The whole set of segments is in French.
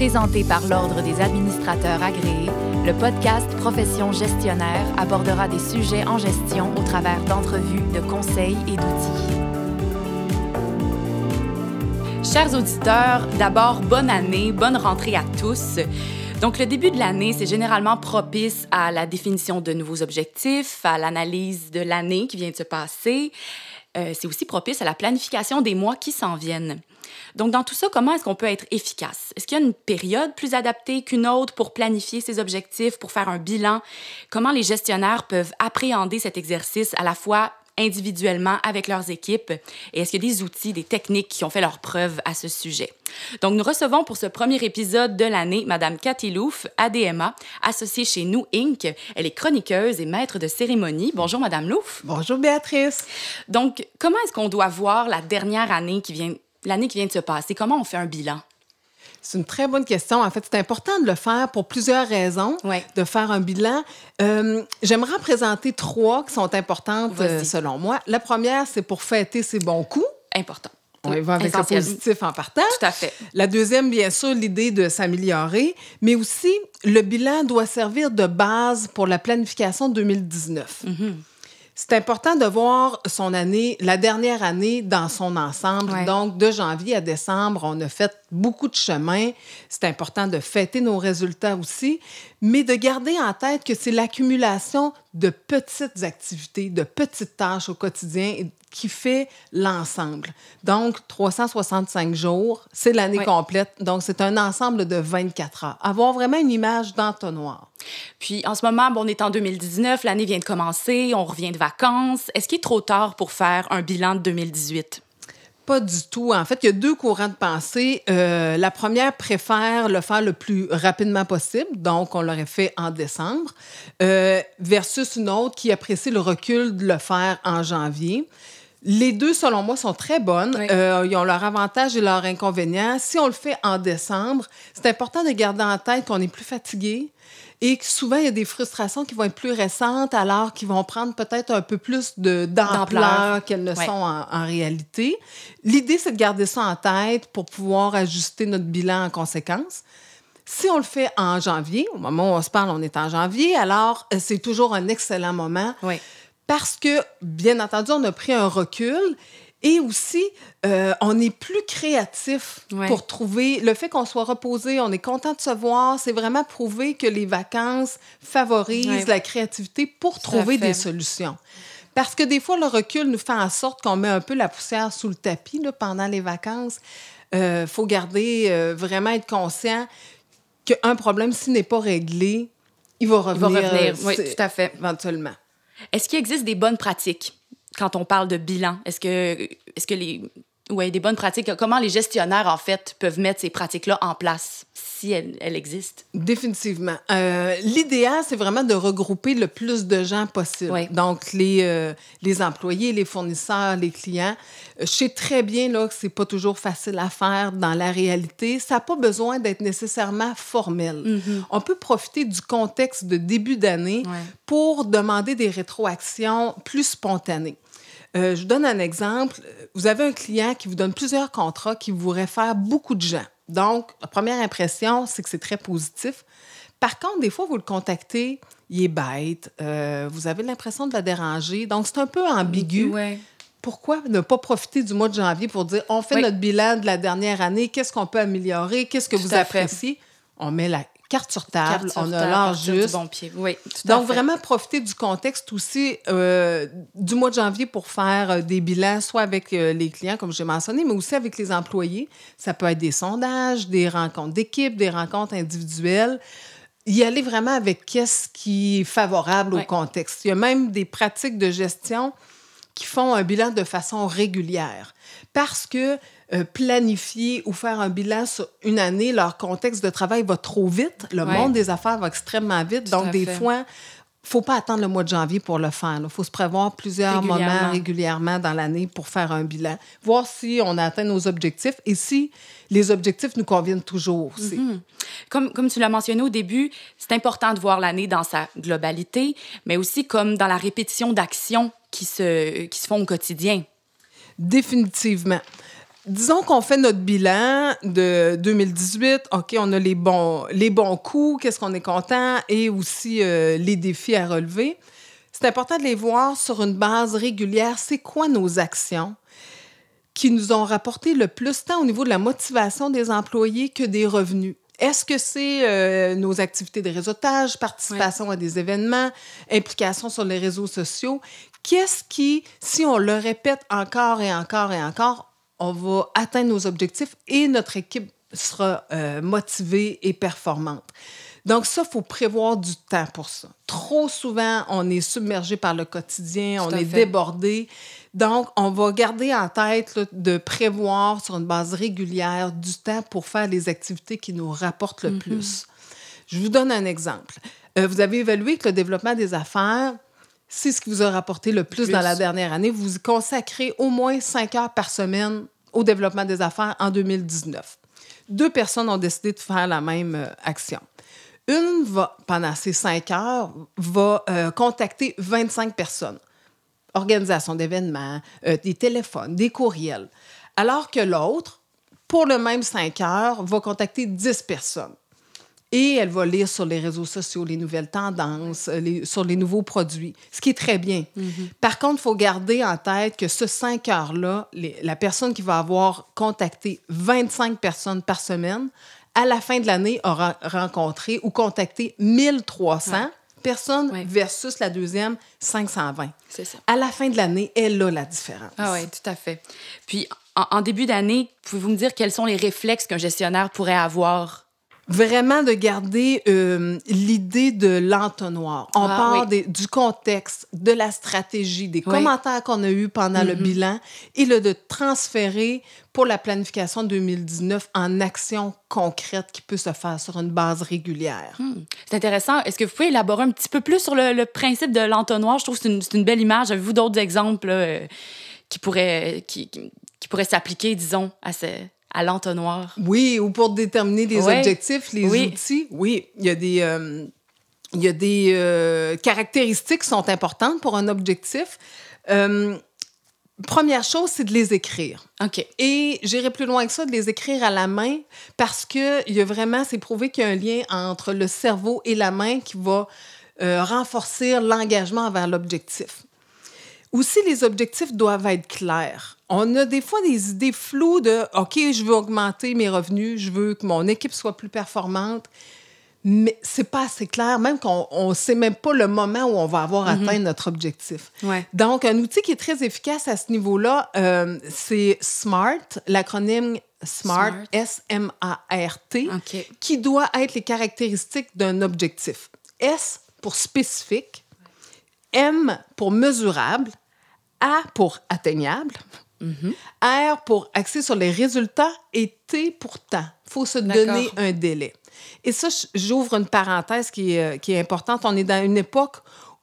Présenté par l'Ordre des administrateurs agréés, le podcast Profession gestionnaire abordera des sujets en gestion au travers d'entrevues, de conseils et d'outils. Chers auditeurs, d'abord, bonne année, bonne rentrée à tous. Donc, le début de l'année, c'est généralement propice à la définition de nouveaux objectifs, à l'analyse de l'année qui vient de se passer. Euh, c'est aussi propice à la planification des mois qui s'en viennent. Donc, dans tout ça, comment est-ce qu'on peut être efficace? Est-ce qu'il y a une période plus adaptée qu'une autre pour planifier ses objectifs, pour faire un bilan? Comment les gestionnaires peuvent appréhender cet exercice à la fois individuellement avec leurs équipes et est-ce qu'il y a des outils, des techniques qui ont fait leur preuve à ce sujet? Donc, nous recevons pour ce premier épisode de l'année Madame Cathy Louf, ADMA, associée chez nous Inc. Elle est chroniqueuse et maître de cérémonie. Bonjour, Madame Louf. Bonjour, Béatrice. Donc, comment est-ce qu'on doit voir la dernière année qui vient, l'année qui vient de se passer? Comment on fait un bilan? C'est une très bonne question. En fait, c'est important de le faire pour plusieurs raisons, de faire un bilan. Euh, j'aimerais présenter trois qui sont importantes euh, selon moi. La première, c'est pour fêter ses bons coups. Important. On va avec le positif en partant. Tout à fait. La deuxième, bien sûr, l'idée de s'améliorer, mais aussi le bilan doit servir de base pour la planification 2019. C'est important de voir son année, la dernière année dans son ensemble. Donc, de janvier à décembre, on a fait beaucoup de chemin. C'est important de fêter nos résultats aussi, mais de garder en tête que c'est l'accumulation de petites activités, de petites tâches au quotidien qui fait l'ensemble. Donc, 365 jours, c'est l'année complète. Donc, c'est un ensemble de 24 heures. Avoir vraiment une image d'entonnoir. Puis, en ce moment, bon, on est en 2019, l'année vient de commencer, on revient de vacances. Est-ce qu'il est trop tard pour faire un bilan de 2018? Pas du tout. En fait, il y a deux courants de pensée. Euh, la première préfère le faire le plus rapidement possible, donc on l'aurait fait en décembre, euh, versus une autre qui apprécie le recul de le faire en janvier. Les deux, selon moi, sont très bonnes. Euh, ils ont leur avantage et leur inconvénient. Si on le fait en décembre, c'est important de garder en tête qu'on est plus fatigué et souvent, il y a des frustrations qui vont être plus récentes alors qu'ils vont prendre peut-être un peu plus d'ampleur qu'elles ne sont en, en, réalité. L'idée, c'est de garder ça en tête pour pouvoir ajuster notre bilan en conséquence. Si on le fait en janvier, au moment où on se parle, on est en janvier, alors euh, c'est toujours un excellent moment. Oui parce que, bien entendu, on a pris un recul et aussi, euh, on est plus créatif pour trouver. Le fait qu'on soit reposé, on est content de se voir, c'est vraiment prouver que les vacances favorisent la créativité pour trouver des solutions. Parce que des fois, le recul nous fait en sorte qu'on met un peu la poussière sous le tapis là, pendant les vacances. Il euh, faut garder, euh, vraiment être conscient qu'un problème, s'il n'est pas réglé, il va revenir. Il va revenir, oui, tout à fait. Éventuellement. Est-ce qu'il existe des bonnes pratiques? Quand on parle de bilan? Est-ce que, est que les. Oui, des bonnes pratiques. Comment les gestionnaires, en fait, peuvent mettre ces pratiques-là en place, si elles, existent? Définitivement. Euh, L'idéal, c'est vraiment de regrouper le plus de gens possible. Donc, les, euh, les employés, les fournisseurs, les clients. Je sais très bien là, que c'est pas toujours facile à faire dans la réalité. Ça n'a pas besoin d'être nécessairement formel. Mm-hmm. On peut profiter du contexte de début d'année pour demander des rétroactions plus spontanées. Euh, je vous donne un exemple. Vous avez un client qui vous donne plusieurs contrats qui vous réfère beaucoup de gens. Donc, la première impression, c'est que c'est très positif. Par contre, des fois, vous le contactez, il est bête, euh, vous avez l'impression de la déranger. Donc, c'est un peu ambigu. Pourquoi ne pas profiter du mois de janvier pour dire on fait notre bilan de la dernière année, qu'est-ce qu'on peut améliorer, qu'est-ce que vous appréciez? On met la carte sur table, on a l'heure juste. Bon pied. Oui, Donc, vraiment profiter du contexte aussi euh, du mois de janvier pour faire euh, des bilans, soit avec euh, les clients, comme j'ai mentionné, mais aussi avec les employés. Ça peut être des sondages, des rencontres d'équipe, des rencontres individuelles. Y aller vraiment avec qu'est-ce qui est favorable au contexte. Il y a même des pratiques de gestion qui font un bilan de façon régulière. Parce que planifier ou faire un bilan sur une année, leur contexte de travail va trop vite. Le monde des affaires va extrêmement vite. donc, des fois, faut pas attendre le mois de janvier pour le faire. Il faut se prévoir plusieurs moments régulièrement dans l'année pour faire un bilan, voir si on a atteint nos objectifs et si les objectifs nous conviennent toujours aussi. Mhm. comme, comme tu l'as mentionné au début, c'est important de voir l'année dans sa globalité, mais aussi comme dans la répétition d'actions qui se, qui se font au quotidien. Définitivement. Disons qu'on fait notre bilan de 2018. OK, on a les bons, les bons coups, qu'est-ce qu'on est content et aussi euh, les défis à relever. C'est important de les voir sur une base régulière. C'est quoi nos actions qui nous ont rapporté le plus tant au niveau de la motivation des employés que des revenus? Est-ce que c'est euh, nos activités de réseautage, participation à des événements, implication sur les réseaux sociaux? Qu'est-ce qui, si on le répète encore et encore et encore, on va atteindre nos objectifs et notre équipe sera euh, motivée et performante. Donc ça, il faut prévoir du temps pour ça. Trop souvent, on est submergé par le quotidien, on est débordé. Donc, on va garder en tête de prévoir sur une base régulière du temps pour faire les activités qui nous rapportent le mm-hmm. plus. Je vous donne un exemple. Euh, vous avez évalué que le développement des affaires, c'est ce qui vous a rapporté le plus, dans la dernière année. Vous consacrez au moins cinq heures par semaine au développement des affaires en 2019. Deux personnes ont décidé de faire la même euh, action. Une va, pendant ces cinq heures, va euh, contacter 25 personnes. Organisation d'événements, euh, des téléphones, des courriels. Alors que l'autre, pour le même cinq heures, va contacter 10 personnes et elle va lire sur les réseaux sociaux les nouvelles tendances, euh, sur les nouveaux produits, ce qui est très bien. Mhm. Par contre, il faut garder en tête que ce 5 heures-là, la personne qui va avoir contacté 25 personnes par semaine, à la fin de l'année, aura rencontré ou contacté 1300 personnes versus la deuxième, 520. C'est ça. À la fin de l'année, elle a la différence. Ah oui, tout à fait. Puis, en, en début d'année, pouvez-vous me dire quels sont les réflexes qu'un gestionnaire pourrait avoir? Vraiment de garder euh, l'idée de l'entonnoir. On ah, parle du contexte, de la stratégie, des commentaires qu'on a eus pendant le mm-hmm. bilan et le de transférer pour la planification 2019 en action concrète qui peut se faire sur une base régulière. Hmm. C'est intéressant. Est-ce que vous pouvez élaborer un petit peu plus sur le, principe de l'entonnoir? Je trouve que c'est une, belle image. Avez-vous d'autres exemples euh, qui pourraient, qui, qui pourraient s'appliquer, disons, à ce à l'entonnoir. Oui, ou pour déterminer les objectifs, les outils. Oui, il y a des, euh, il y a des euh, caractéristiques qui sont importantes pour un objectif. Euh, première chose, c'est de les écrire. OK. Et j'irai plus loin que ça, de les écrire à la main, parce que il y a vraiment, c'est prouvé qu'il y a un lien entre le cerveau et la main qui va renforcer l'engagement envers l'objectif. Aussi, les objectifs doivent être clairs. On a des fois des idées floues de OK, je veux augmenter mes revenus, je veux que mon équipe soit plus performante, mais c'est pas assez clair, même qu'on ne sait même pas le moment où on va avoir mhm. atteint notre objectif. Donc, un outil qui est très efficace à ce niveau-là, euh, c'est SMART, l'acronyme SMART, S-M-A-R-T, qui doit être les caractéristiques d'un objectif. S pour spécifique, M pour mesurable, A pour atteignable, mhm. R pour axer sur les résultats et T pour temps. Il faut se donner un délai. Et ça, j'ouvre une parenthèse qui est, euh, qui est importante. On est dans une époque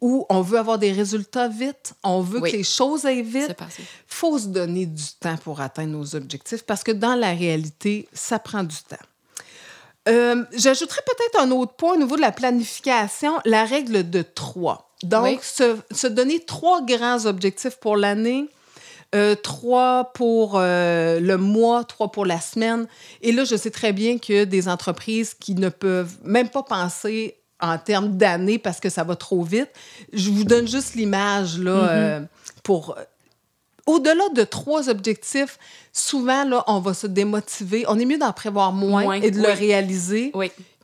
où on veut avoir des résultats vite, on veut que les choses aillent vite. Il faut se donner du temps pour atteindre nos objectifs parce que dans la réalité, ça prend du temps. Euh, j'ajouterais peut-être un autre point au niveau de la planification, la règle de trois. Donc, se, donner trois grands objectifs pour l'année, euh, trois pour euh, le mois, trois pour la semaine. Et là, je sais très bien que des entreprises qui ne peuvent même pas penser en termes d'années parce que ça va trop vite. Je vous donne juste l'image là mm-hmm. euh, pour au-delà de trois objectifs, souvent là, on va se démotiver. On est mieux d'en prévoir moins, et de le réaliser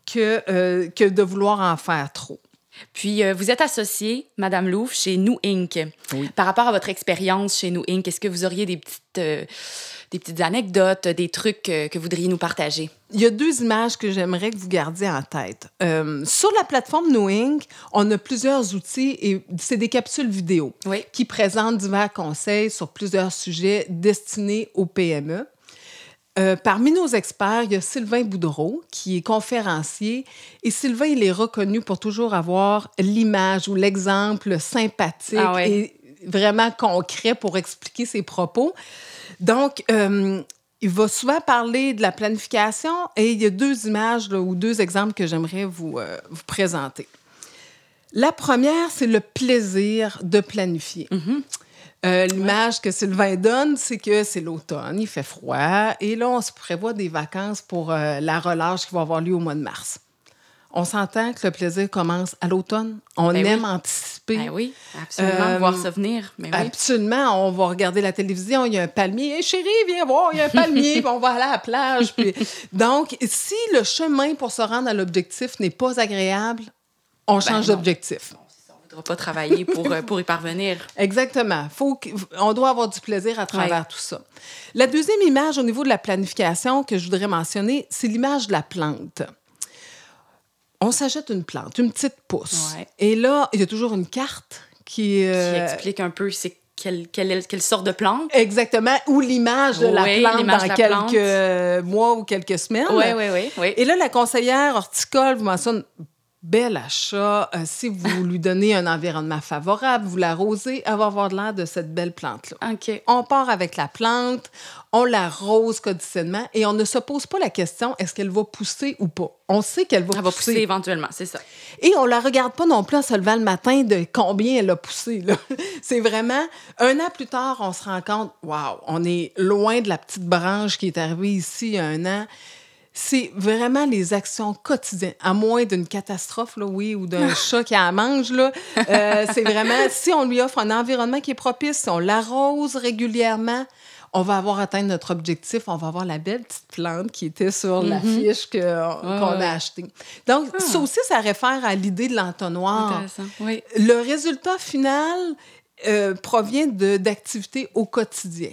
que, que de vouloir en faire trop. Puis, euh, vous êtes associée, Madame Louvre, chez Nous Inc. Par rapport à votre expérience chez Nous Inc., est-ce que vous auriez des petites, euh, des petites anecdotes, des trucs euh, que vous voudriez nous partager? Il y a deux images que j'aimerais que vous gardiez en tête. sur la plateforme New Inc., on a plusieurs outils et c'est des capsules vidéo qui présentent divers conseils sur plusieurs sujets destinés aux PME. Euh, parmi nos experts, il y a Sylvain Boudreau, qui est conférencier. Et Sylvain, il est reconnu pour toujours avoir l'image ou l'exemple sympathique ah et vraiment concret pour expliquer ses propos. Donc, euh, il va souvent parler de la planification et il y a deux images ou deux exemples que j'aimerais vous, euh, vous présenter. La première, c'est le plaisir de planifier. Mm-hmm. Euh, l'image que Sylvain donne, c'est que c'est l'automne, il fait froid, et là, on se prévoit des vacances pour euh, la relâche qui va avoir lieu au mois de mars. On s'entend que le plaisir commence à l'automne. On Ben oui. aime anticiper. Ben oui, absolument, Euh, voir ça venir. Mais oui. Absolument. On va regarder la télévision, il y a un palmier. Hé, chérie, viens voir, il y a un palmier, puis on va aller à la plage. Puis... Donc, si le chemin pour se rendre à l'objectif n'est pas agréable, on change Ben non. d'objectif. Ne pas travailler pour, euh, pour y parvenir. Exactement. Faut on doit avoir du plaisir à travers Ouais. tout ça. La deuxième image au niveau de la planification que je voudrais mentionner, c'est l'image de la plante. On s'achète une plante, une petite pousse. Ouais. Et là, il y a toujours une carte qui... Qui euh, explique un peu c'est quelle, quelle, quelle sorte de plante. Exactement, ou l'image de la Oui, plante dans la quelques plante. mois ou quelques semaines. Oui, oui, oui. oui. Et là, la conseillère horticole vous mentionne bel achat. euh, si vous lui donnez un environnement favorable, vous l'arrosez, elle va avoir l'air de cette belle plante-là. OK. On part avec la plante, on l'arrose quotidiennement et on ne se pose pas la question est-ce qu'elle va pousser ou pas? On sait qu'elle va Elle va pousser pousser. éventuellement, c'est ça. Et on la regarde pas non plus en se levant le matin de combien elle a poussé. C'est vraiment, un an plus tard, on se rend compte, waouh, on est loin de la petite branche qui est arrivée ici il y a un an. C'est vraiment les actions quotidiennes, à moins d'une catastrophe, là, oui, ou d'un chat qui la mange. Là, Euh, c'est vraiment, si on lui offre un environnement qui est propice, si on l'arrose régulièrement, on va avoir atteint notre objectif, on va avoir la belle petite plante qui était sur la fiche que- qu'on ouais. a achetée. Donc, ça aussi, ça réfère à l'idée de l'entonnoir. Oui. Le résultat final euh, provient de- d'activités au quotidien.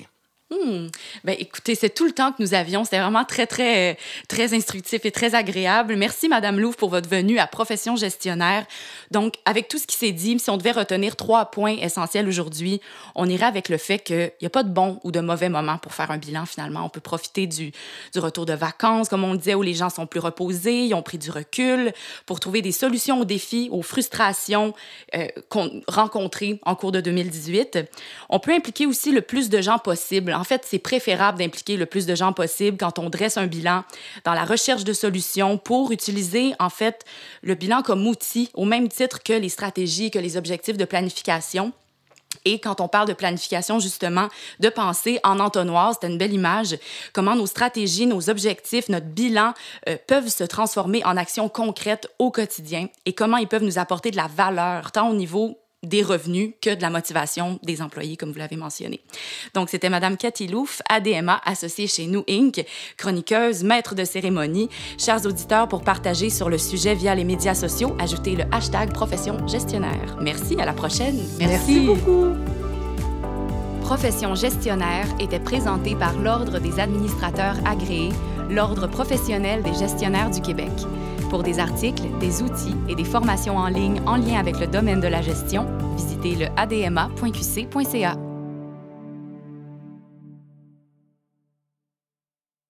Hmm. Ben, écoutez, c'est tout le temps que nous avions. C'était vraiment très, très, très instructif et très agréable. Merci, Madame Louvre, pour votre venue à Profession gestionnaire. Donc, avec tout ce qui s'est dit, si on devait retenir trois points essentiels aujourd'hui, on irait avec le fait qu'il n'y a pas de bon ou de mauvais moment pour faire un bilan, finalement. On peut profiter du, retour de vacances, comme on le disait, où les gens sont plus reposés, ils ont pris du recul, pour trouver des solutions aux défis, aux frustrations euh, rencontrées en cours de 2018. On peut impliquer aussi le plus de gens possible. En fait, c'est préférable d'impliquer le plus de gens possible quand on dresse un bilan dans la recherche de solutions pour utiliser, en fait, le bilan comme outil au même titre que les stratégies, que les objectifs de planification. Et quand on parle de planification, justement, de penser en entonnoir, c'est une belle image, comment nos stratégies, nos objectifs, notre bilan euh, peuvent se transformer en actions concrètes au quotidien et comment ils peuvent nous apporter de la valeur, tant au niveau des revenus que de la motivation des employés, comme vous l'avez mentionné. Donc, c'était Madame Cathy Louf, ADMA, associée chez nous Inc., chroniqueuse, maître de cérémonie. Chers auditeurs, pour partager sur le sujet via les médias sociaux, ajoutez le hashtag profession gestionnaire. Merci, à la prochaine. beaucoup. Profession gestionnaire était présentée par l'Ordre des administrateurs agréés, l'Ordre professionnel des gestionnaires du Québec. Pour des articles, des outils et des formations en ligne en lien avec le domaine de la gestion, visitez le adma.qc.ca.